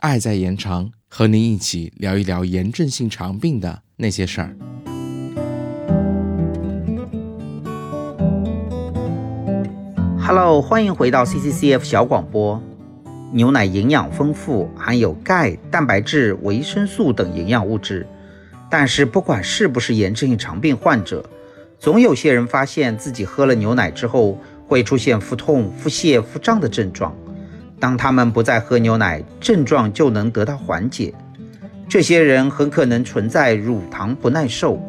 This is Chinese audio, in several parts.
爱在延长，和您一起聊一聊炎症性肠病的那些事儿。Hello，欢迎回到 CCCF 小广播。牛奶营养丰富，含有钙、蛋白质、维生素等营养物质。但是，不管是不是炎症性肠病患者，总有些人发现自己喝了牛奶之后会出现腹痛、腹泻、腹胀的症状。当他们不再喝牛奶，症状就能得到缓解。这些人很可能存在乳糖不耐受。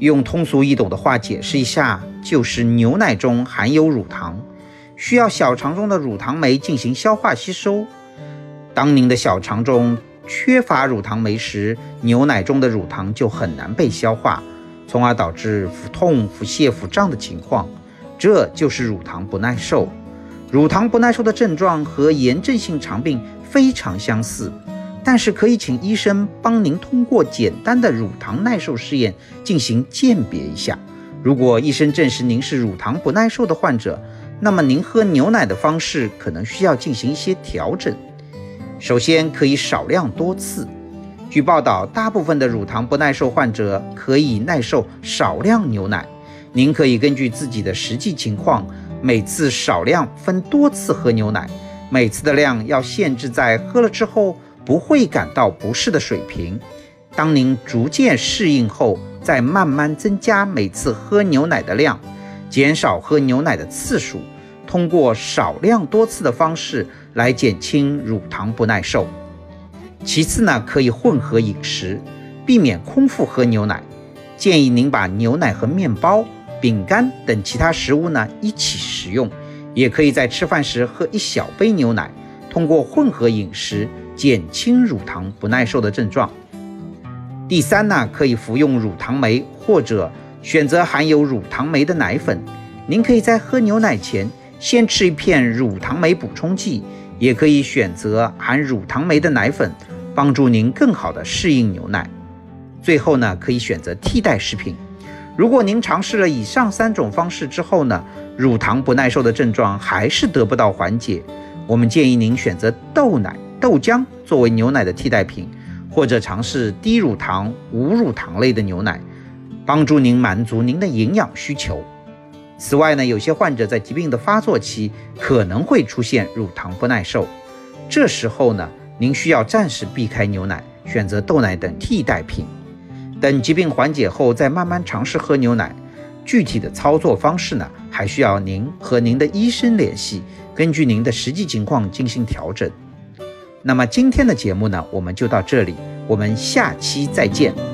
用通俗易懂的话解释一下，就是牛奶中含有乳糖，需要小肠中的乳糖酶进行消化吸收。当您的小肠中缺乏乳糖酶时，牛奶中的乳糖就很难被消化，从而导致腹痛、腹泻、腹胀的情况。这就是乳糖不耐受。乳糖不耐受的症状和炎症性肠病非常相似，但是可以请医生帮您通过简单的乳糖耐受试验进行鉴别一下。如果医生证实您是乳糖不耐受的患者，那么您喝牛奶的方式可能需要进行一些调整。首先，可以少量多次。据报道，大部分的乳糖不耐受患者可以耐受少量牛奶。您可以根据自己的实际情况。每次少量分多次喝牛奶，每次的量要限制在喝了之后不会感到不适的水平。当您逐渐适应后，再慢慢增加每次喝牛奶的量，减少喝牛奶的次数，通过少量多次的方式来减轻乳糖不耐受。其次呢，可以混合饮食，避免空腹喝牛奶。建议您把牛奶和面包。饼干等其他食物呢一起食用，也可以在吃饭时喝一小杯牛奶，通过混合饮食减轻乳糖不耐受的症状。第三呢，可以服用乳糖酶或者选择含有乳糖酶的奶粉。您可以在喝牛奶前先吃一片乳糖酶补充剂，也可以选择含乳糖酶的奶粉，帮助您更好的适应牛奶。最后呢，可以选择替代食品。如果您尝试了以上三种方式之后呢，乳糖不耐受的症状还是得不到缓解，我们建议您选择豆奶、豆浆作为牛奶的替代品，或者尝试低乳糖、无乳糖类的牛奶，帮助您满足您的营养需求。此外呢，有些患者在疾病的发作期可能会出现乳糖不耐受，这时候呢，您需要暂时避开牛奶，选择豆奶等替代品。等疾病缓解后，再慢慢尝试喝牛奶。具体的操作方式呢，还需要您和您的医生联系，根据您的实际情况进行调整。那么今天的节目呢，我们就到这里，我们下期再见。